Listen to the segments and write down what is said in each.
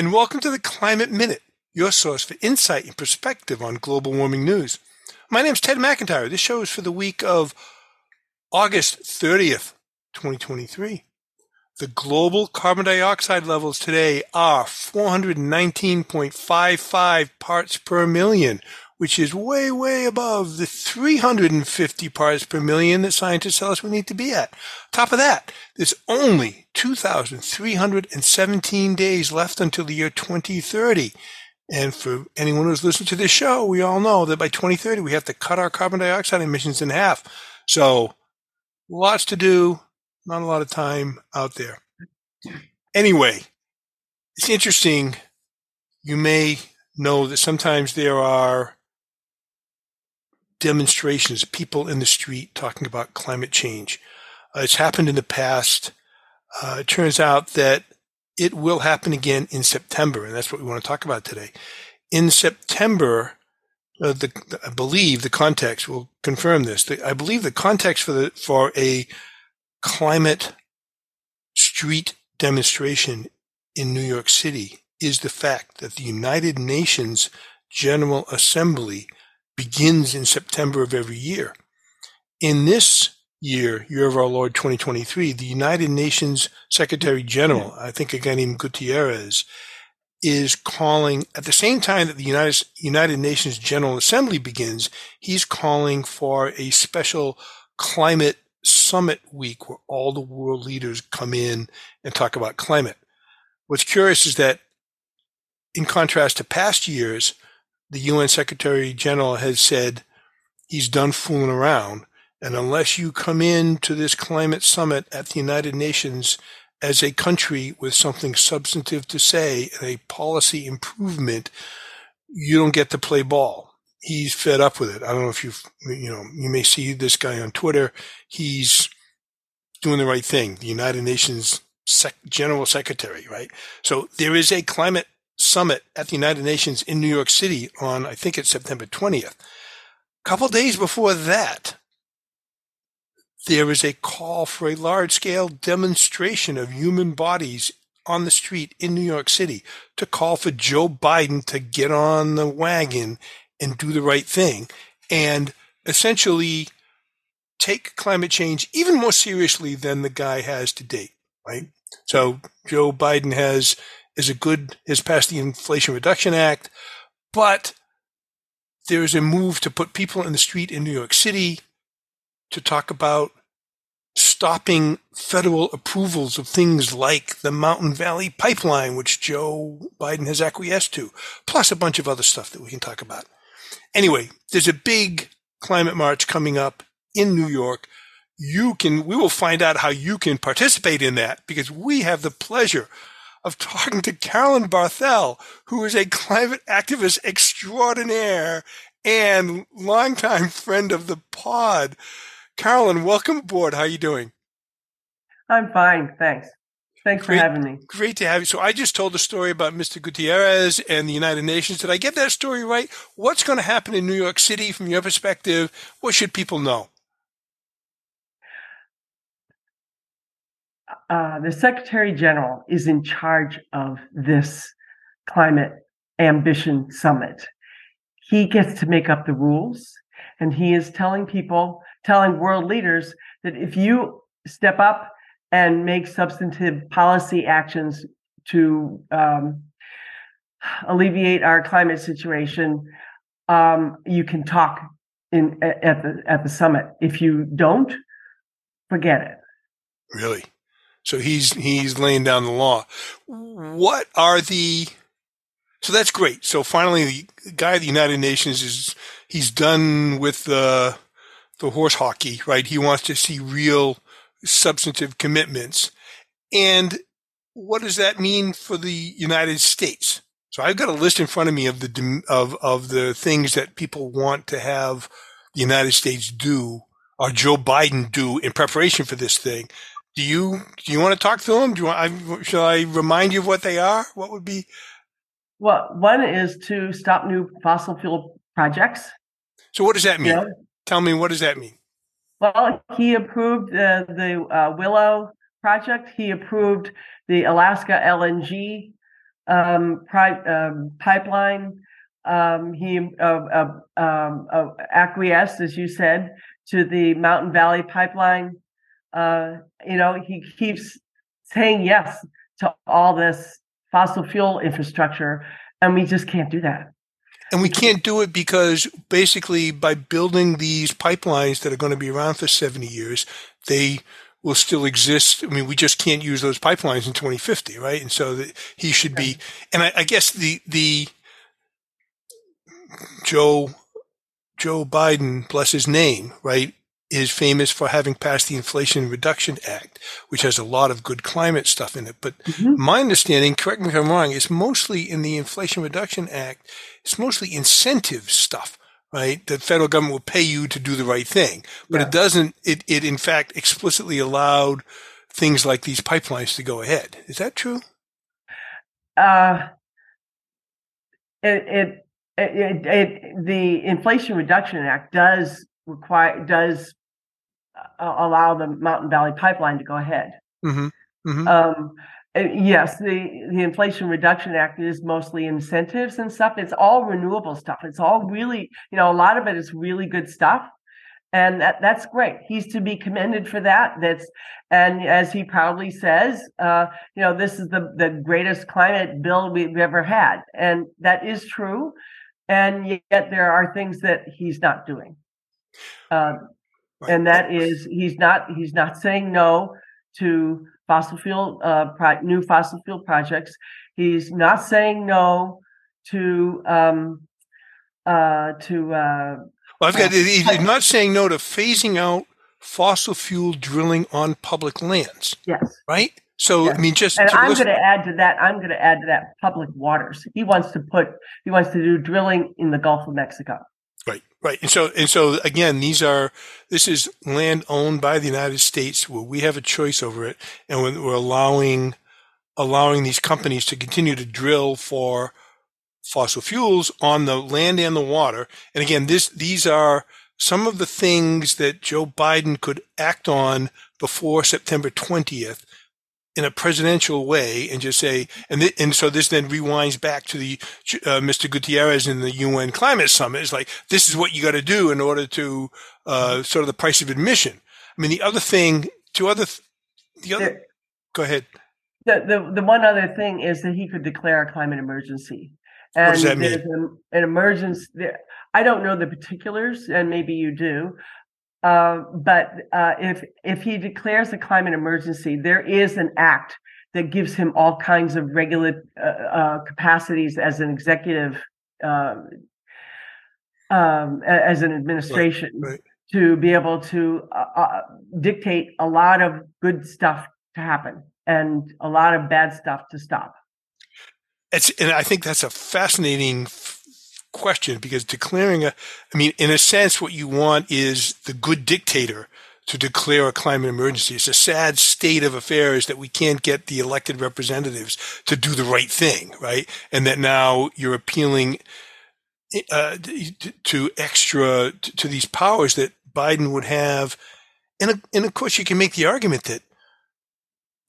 and welcome to the Climate Minute, your source for insight and perspective on global warming news. My name is Ted McIntyre. This show is for the week of August 30th, 2023. The global carbon dioxide levels today are 419.55 parts per million, which is way, way above the 350 parts per million that scientists tell us we need to be at. Top of that, there's only 2,317 days left until the year 2030. And for anyone who's listened to this show, we all know that by 2030, we have to cut our carbon dioxide emissions in half. So lots to do, not a lot of time out there. Anyway, it's interesting. You may know that sometimes there are demonstrations, people in the street talking about climate change. Uh, it's happened in the past. Uh, it turns out that it will happen again in September, and that's what we want to talk about today. In September, uh, the, I believe the context will confirm this. The, I believe the context for the for a climate street demonstration in New York City is the fact that the United Nations General Assembly begins in September of every year. In this year, year of our Lord 2023, the United Nations Secretary General, I think a guy named Gutierrez, is calling at the same time that the United, United Nations General Assembly begins, he's calling for a special climate summit week where all the world leaders come in and talk about climate. What's curious is that in contrast to past years, the UN Secretary General has said he's done fooling around. And unless you come in to this climate summit at the United Nations as a country with something substantive to say and a policy improvement, you don't get to play ball. He's fed up with it. I don't know if you've, you know, you may see this guy on Twitter. He's doing the right thing. The United Nations Sec- General Secretary, right? So there is a climate summit at the United Nations in New York City on, I think it's September 20th. A couple days before that, there is a call for a large scale demonstration of human bodies on the street in New York City to call for Joe Biden to get on the wagon and do the right thing and essentially take climate change even more seriously than the guy has to date, right? So Joe Biden has is a good has passed the Inflation Reduction Act, but there is a move to put people in the street in New York City to talk about stopping federal approvals of things like the Mountain Valley Pipeline, which Joe Biden has acquiesced to, plus a bunch of other stuff that we can talk about. Anyway, there's a big climate march coming up in New York. You can, we will find out how you can participate in that because we have the pleasure of talking to Carolyn Barthel, who is a climate activist extraordinaire and longtime friend of the pod. Carolyn, welcome aboard. How are you doing? I'm fine, thanks. Thanks great, for having me. Great to have you. So I just told the story about Mr. Gutierrez and the United Nations. Did I get that story right? What's going to happen in New York City from your perspective? What should people know? Uh, the Secretary General is in charge of this climate ambition summit. He gets to make up the rules, and he is telling people, telling world leaders that if you step up and make substantive policy actions to um, alleviate our climate situation, um, you can talk in at the at the summit. If you don't, forget it. Really? So he's he's laying down the law. What are the so that's great. So finally, the guy at the United Nations is he's done with the the horse hockey, right? He wants to see real substantive commitments. And what does that mean for the United States? So I've got a list in front of me of the of of the things that people want to have the United States do or Joe Biden do in preparation for this thing. Do you do you want to talk to them? Do you want? I, shall I remind you of what they are? What would be? Well, one is to stop new fossil fuel projects. So, what does that mean? Tell me, what does that mean? Well, he approved uh, the uh, Willow project. He approved the Alaska LNG um, pri- um, pipeline. Um, he uh, uh, um, uh, acquiesced, as you said, to the Mountain Valley pipeline. Uh, you know, he keeps saying yes to all this fossil fuel infrastructure, and we just can't do that. And we can't do it because basically by building these pipelines that are going to be around for 70 years, they will still exist. I mean, we just can't use those pipelines in 2050, right? And so that he should be, and I, I guess the, the Joe, Joe Biden, bless his name, right, is famous for having passed the Inflation Reduction Act, which has a lot of good climate stuff in it. But mm-hmm. my understanding, correct me if I'm wrong, is mostly in the Inflation Reduction Act, it's mostly incentive stuff, right? The federal government will pay you to do the right thing, but yeah. it doesn't, it, it in fact explicitly allowed things like these pipelines to go ahead. Is that true? Uh, it, it, it, it, the Inflation Reduction Act does require does allow the Mountain Valley Pipeline to go ahead. Mm-hmm. Mm-hmm. Um, yes, the the Inflation Reduction Act is mostly incentives and stuff. It's all renewable stuff. It's all really, you know, a lot of it is really good stuff, and that that's great. He's to be commended for that. That's and as he proudly says, uh, you know, this is the the greatest climate bill we've ever had, and that is true. And yet there are things that he's not doing. Um, Right. And that is, he's not, he's not saying no to fossil fuel, uh, pro- new fossil fuel projects. He's not saying no to, um, uh, to, uh, well, I've got, uh, he's not saying no to phasing out fossil fuel drilling on public lands. Yes. Right? So yes. I mean, just and I'm going to add to that. I'm going to add to that public waters. He wants to put. He wants to do drilling in the Gulf of Mexico. Right, right. And so, and so again, these are, this is land owned by the United States where we have a choice over it. And we're allowing, allowing these companies to continue to drill for fossil fuels on the land and the water. And again, this, these are some of the things that Joe Biden could act on before September 20th in a presidential way and just say, and th- and so this then rewinds back to the uh, Mr. Gutierrez in the UN Climate Summit. It's like this is what you got to do in order to uh, sort of the price of admission. I mean, the other thing, two other, th- the other. The, go ahead. The, the the one other thing is that he could declare a climate emergency. And what does that mean? An, an emergency. I don't know the particulars, and maybe you do. Uh, but uh, if if he declares a climate emergency, there is an act that gives him all kinds of regular uh, uh capacities as an executive, um, um as an administration, right, right. to be able to uh, dictate a lot of good stuff to happen and a lot of bad stuff to stop. It's, and I think that's a fascinating question because declaring a, I mean, in a sense, what you want is the good dictator to declare a climate emergency. It's a sad state of affairs that we can't get the elected representatives to do the right thing, right? And that now you're appealing uh, to extra to these powers that Biden would have, and and of course you can make the argument that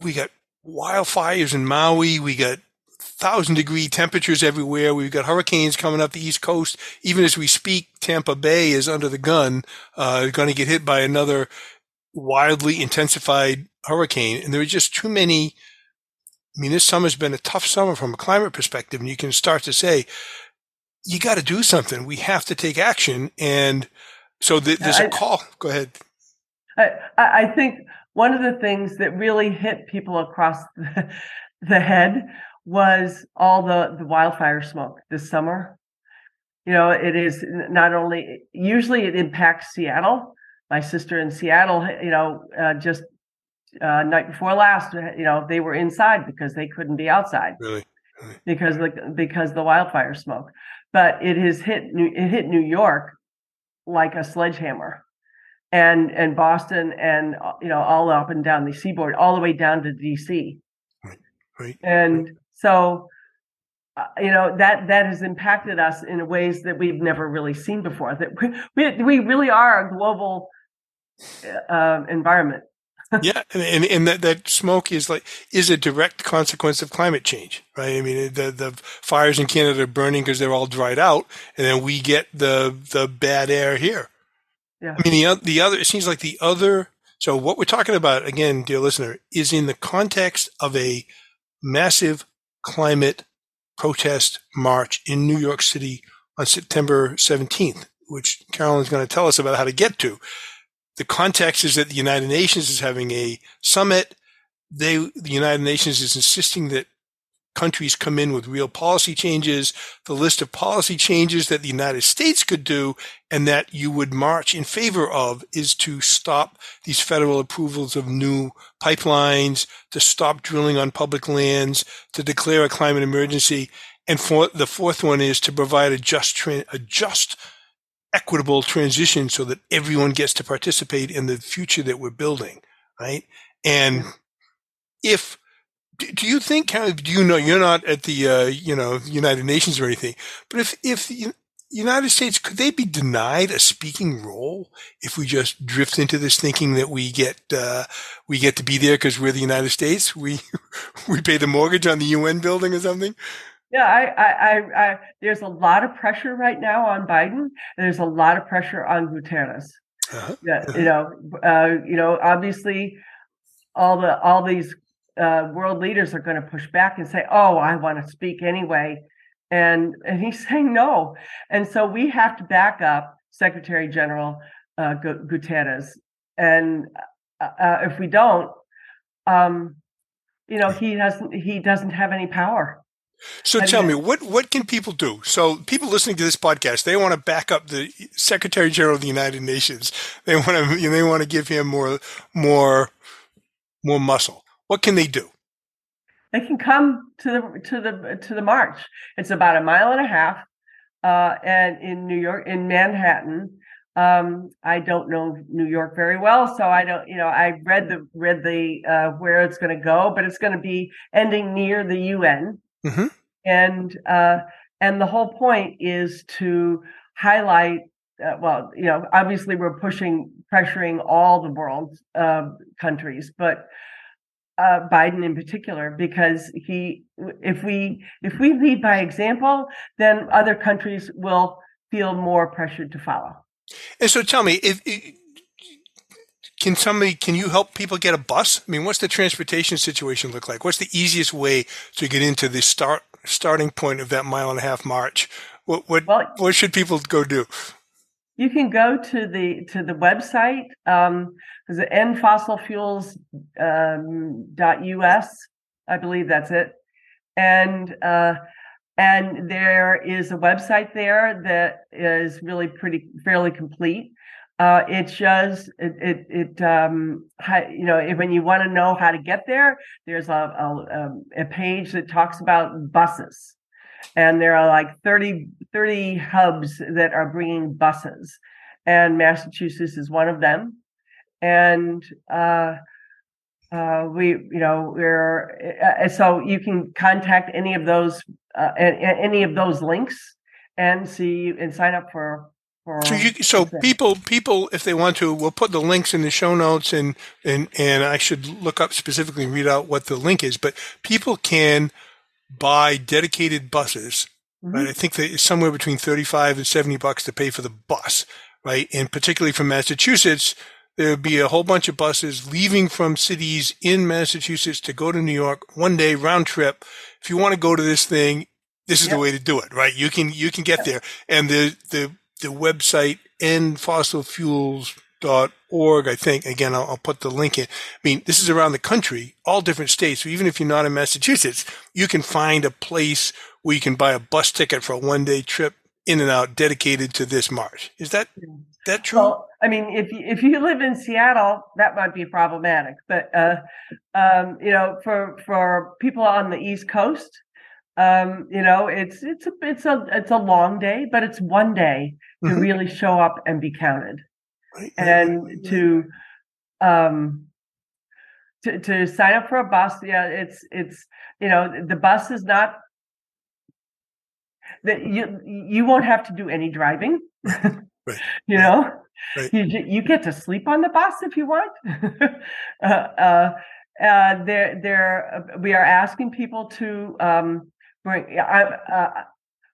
we got wildfires in Maui, we got thousand degree temperatures everywhere. We've got hurricanes coming up the East Coast. Even as we speak, Tampa Bay is under the gun, uh, going to get hit by another wildly intensified hurricane. And there are just too many. I mean, this summer's been a tough summer from a climate perspective, and you can start to say, you got to do something. We have to take action. And so th- there's a call. Go ahead. I, I think one of the things that really hit people across the, the head was all the the wildfire smoke this summer. You know, it is not only usually it impacts Seattle. My sister in Seattle, you know, uh, just uh, night before last, you know, they were inside because they couldn't be outside. Really? really? Because the because the wildfire smoke. But it has hit it hit New York like a sledgehammer and and Boston and you know all up and down the seaboard, all the way down to DC. Right. Right. And. So, uh, you know that that has impacted us in ways that we've never really seen before. That we we, we really are a global uh, environment. yeah, and, and that, that smoke is like is a direct consequence of climate change, right? I mean, the the fires in Canada are burning because they're all dried out, and then we get the the bad air here. Yeah. I mean, the the other it seems like the other. So what we're talking about again, dear listener, is in the context of a massive climate protest march in New York City on September 17th, which Carolyn's going to tell us about how to get to the context is that the United Nations is having a summit. They, the United Nations is insisting that countries come in with real policy changes, the list of policy changes that the United States could do and that you would march in favor of is to stop these federal approvals of new pipelines, to stop drilling on public lands, to declare a climate emergency. And for the fourth one is to provide a just, a just equitable transition so that everyone gets to participate in the future that we're building, right? And if do you think do you know you're not at the uh, you know United Nations or anything, but if if the United States could they be denied a speaking role if we just drift into this thinking that we get uh, we get to be there because we're the United States we we pay the mortgage on the UN building or something? Yeah, I, I, I, I, there's a lot of pressure right now on Biden, and there's a lot of pressure on Guterres. Uh-huh. Yeah, uh-huh. you know, uh, you know, obviously, all the all these uh, world leaders are going to push back and say, "Oh, I want to speak anyway," and and he's saying no, and so we have to back up Secretary General uh, Guterres, and uh, uh, if we don't, um, you know, he doesn't he doesn't have any power. So tell me, what what can people do? So people listening to this podcast, they want to back up the Secretary General of the United Nations. They want to they want to give him more more more muscle. What can they do? They can come to the to the to the march. It's about a mile and a half, uh, and in New York, in Manhattan. Um, I don't know New York very well, so I don't. You know, I read the read the uh, where it's going to go, but it's going to be ending near the UN Mm-hmm. And uh, and the whole point is to highlight. Uh, well, you know, obviously we're pushing, pressuring all the world uh, countries, but uh, Biden in particular, because he, if we if we lead by example, then other countries will feel more pressured to follow. And so, tell me, if, can somebody can you help people get a bus? I mean what's the transportation situation look like? What's the easiest way to get into the start starting point of that mile and a half march? What what, well, what should people go do? You can go to the to the website um is it endfossilfuels um, i believe that's it. And uh and there is a website there that is really pretty fairly complete. Uh, it just it it, it um, you know when you want to know how to get there, there's a, a um, a page that talks about buses, and there are like 30, 30 hubs that are bringing buses, and Massachusetts is one of them, and uh, uh, we you know we're uh, so you can contact any of those uh, any of those links and see and sign up for so you, so people, people, if they want to, we'll put the links in the show notes, and and and I should look up specifically and read out what the link is. But people can buy dedicated buses, mm-hmm. right? I think that it's somewhere between thirty-five and seventy bucks to pay for the bus, right? And particularly from Massachusetts, there would be a whole bunch of buses leaving from cities in Massachusetts to go to New York one day round trip. If you want to go to this thing, this is yep. the way to do it, right? You can you can get there, and the the the website endfossilfuels.org, I think. Again, I'll, I'll, put the link in. I mean, this is around the country, all different states. So even if you're not in Massachusetts, you can find a place where you can buy a bus ticket for a one day trip in and out dedicated to this march. Is that that true? Well, I mean, if you, if you live in Seattle, that might be problematic. But uh, um, you know, for for people on the East Coast, um, you know, it's it's a it's a it's a long day, but it's one day to mm-hmm. really show up and be counted, right. and right. to um to to sign up for a bus. Yeah, it's it's you know the bus is not that you you won't have to do any driving. You know, Right. You, you get to sleep on the bus if you want. uh, uh, uh, there, there, uh, we are asking people to um, bring. Uh,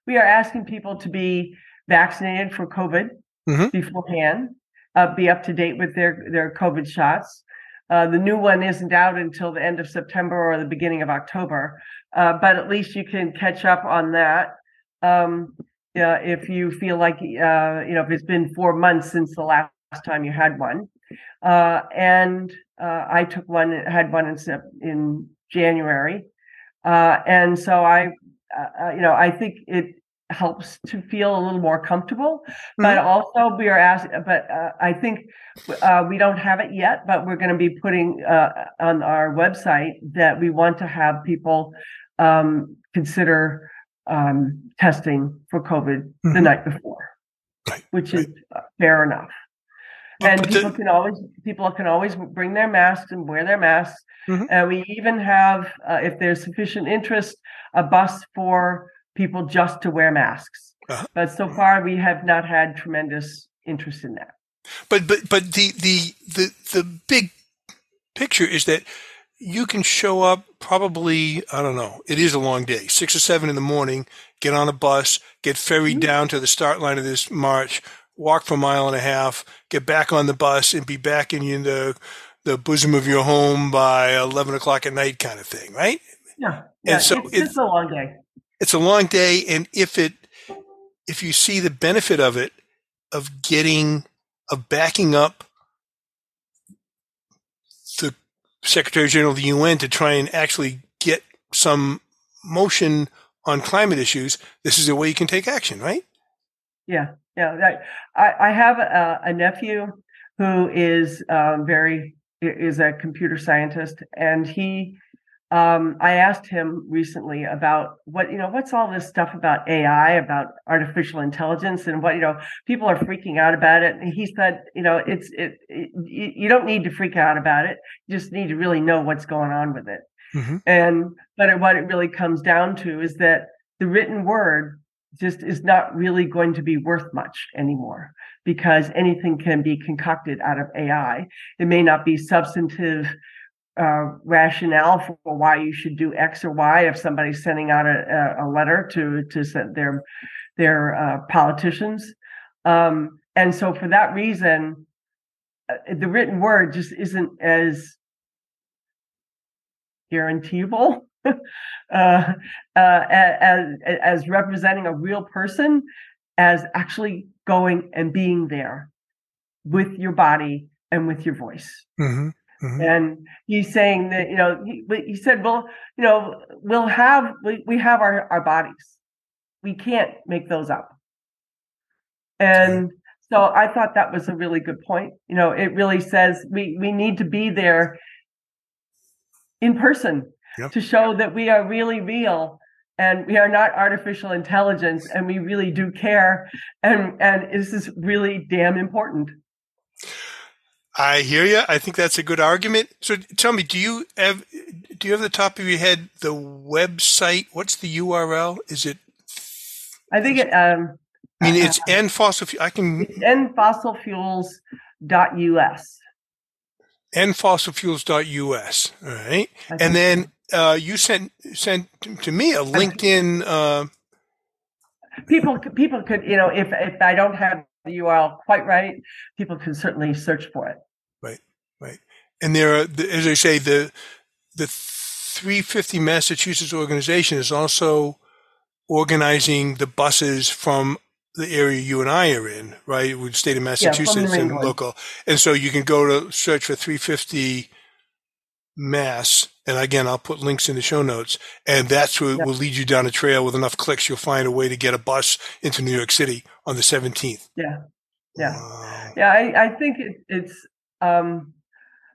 we are asking people to be vaccinated for COVID mm-hmm. beforehand, uh, be up to date with their their COVID shots. Uh, the new one isn't out until the end of September or the beginning of October, uh, but at least you can catch up on that. Um, uh, if you feel like uh, you know if it's been four months since the last time you had one, uh, and uh, I took one had one in in January, and so I you know I think it helps to feel a little more comfortable mm-hmm. but also we are asked but uh, i think uh, we don't have it yet but we're going to be putting uh, on our website that we want to have people um, consider um, testing for covid mm-hmm. the night before right. which right. is fair enough and people the- can always people can always bring their masks and wear their masks mm-hmm. and we even have uh, if there's sufficient interest a bus for people just to wear masks. Uh-huh. But so far, we have not had tremendous interest in that. But but but the the the the big picture is that you can show up probably I don't know. It is a long day, six or seven in the morning. Get on a bus, get ferried mm-hmm. down to the start line of this march, walk for a mile and a half, get back on the bus, and be back in the the bosom of your home by eleven o'clock at night, kind of thing, right? Yeah, yeah. And so it's, it's, it's a long day it's a long day, and if it if you see the benefit of it, of getting of backing up the Secretary General of the UN to try and actually get some motion on climate issues, this is a way you can take action, right? Yeah, yeah. I, I have a, a nephew who is um, very is a computer scientist, and he um, I asked him recently about what you know what's all this stuff about AI, about artificial intelligence, and what you know people are freaking out about it. And he said, you know, it's it, it you don't need to freak out about it. You just need to really know what's going on with it. Mm-hmm. And but what it really comes down to is that the written word just is not really going to be worth much anymore because anything can be concocted out of AI. It may not be substantive uh, rationale for why you should do X or Y if somebody's sending out a, a letter to to send their their uh, politicians. Um, and so, for that reason, uh, the written word just isn't as guaranteeable uh, uh, as as representing a real person as actually going and being there with your body and with your voice. Mm-hmm. Mm-hmm. And he's saying that, you know, he, he said, well, you know, we'll have, we, we have our, our bodies. We can't make those up. And so I thought that was a really good point. You know, it really says we, we need to be there in person yep. to show that we are really real and we are not artificial intelligence and we really do care and and this is really damn important I hear you. I think that's a good argument. So tell me, do you have do you have the top of your head the website? What's the URL? Is it? I think it. Um, I mean, it's uh, n fossil. I can it's endfossilfuels.us. endfossilfuels.us. All right, and then uh, you sent sent to me a LinkedIn. Uh, people people could you know if if I don't have the URL quite right, people can certainly search for it. Right. And there are, as I say, the the 350 Massachusetts organization is also organizing the buses from the area you and I are in, right? With the state of Massachusetts yeah, and local. And so you can go to search for 350 Mass. And again, I'll put links in the show notes. And that's what will lead you down a trail with enough clicks. You'll find a way to get a bus into New York City on the 17th. Yeah. Yeah. Wow. Yeah. I, I think it, it's, um,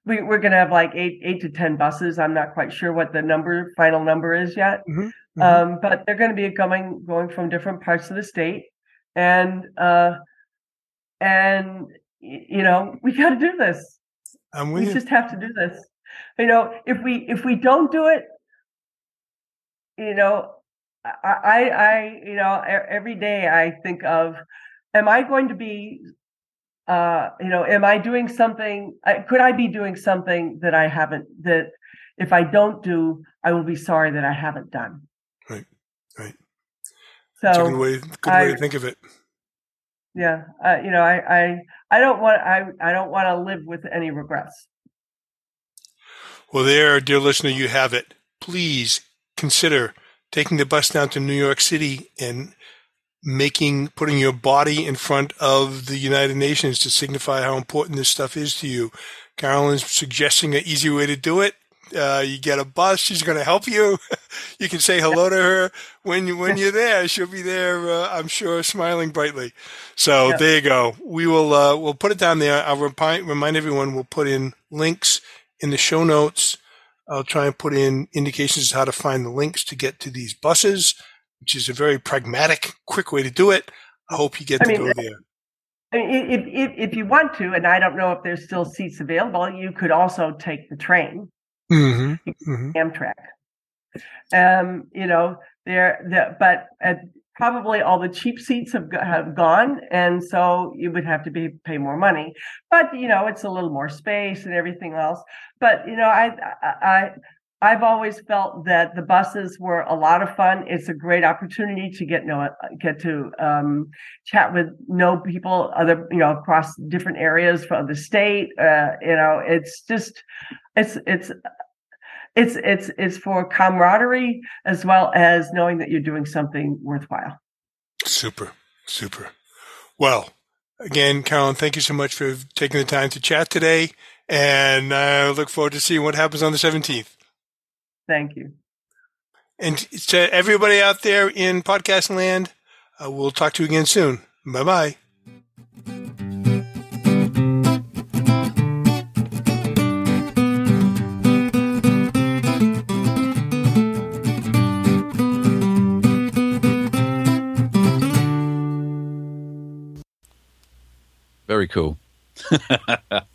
we, we're going to have like eight, eight to 10 buses. I'm not quite sure what the number, final number is yet. Mm-hmm. Mm-hmm. Um, but they're going to be going, going from different parts of the state. And, uh, and, you know, we got to do this. we you. just have to do this. You know, if we, if we don't do it, you know, I, I, you know, every day I think of, am I going to be uh, you know, am I doing something? Could I be doing something that I haven't? That if I don't do, I will be sorry that I haven't done. Right, right. So It's a good way, good way I- to think of it. yeah, uh, you know, I, I, I don't want, I, I don't want to live with any regrets. Well, there, dear listener, you have it. Please consider taking the bus down to New York City and making, putting your body in front of the United Nations to signify how important this stuff is to you. Carolyn's suggesting an easy way to do it. Uh, you get a bus. She's going to help you. you can say hello to her when you, when you're there. She'll be there. Uh, I'm sure, smiling brightly. So Yeah. there you go. We will uh, we'll put it down there. I'll remind remind everyone. We'll put in links in the show notes. I'll try and put in indications of how to find the links to get to these buses, which is a very pragmatic, quick way to do it. I hope you get I to mean, go there. I mean, i- if, if, if you want to, and I don't know if there's still seats available, you could also take the train, hmm hmm Amtrak. Um, you know, there, the, but uh, probably all the cheap seats have, have gone. And so you would have to be, pay more money, but you know, it's a little more space and everything else. But, you know, I, I I've always felt that the buses were a lot of fun. It's a great opportunity to get know get to um, chat with know people other you know across different areas from the state. Uh, you know, it's just it's it's it's it's it's for camaraderie as well as knowing that you're doing something worthwhile. Super, super. Well, again, Carolyn, thank you so much for taking the time to chat today, and I look forward to seeing what happens on the 17th. Thank you. And to everybody out there in podcast land, uh, we'll talk to you again soon. Bye bye. Very cool.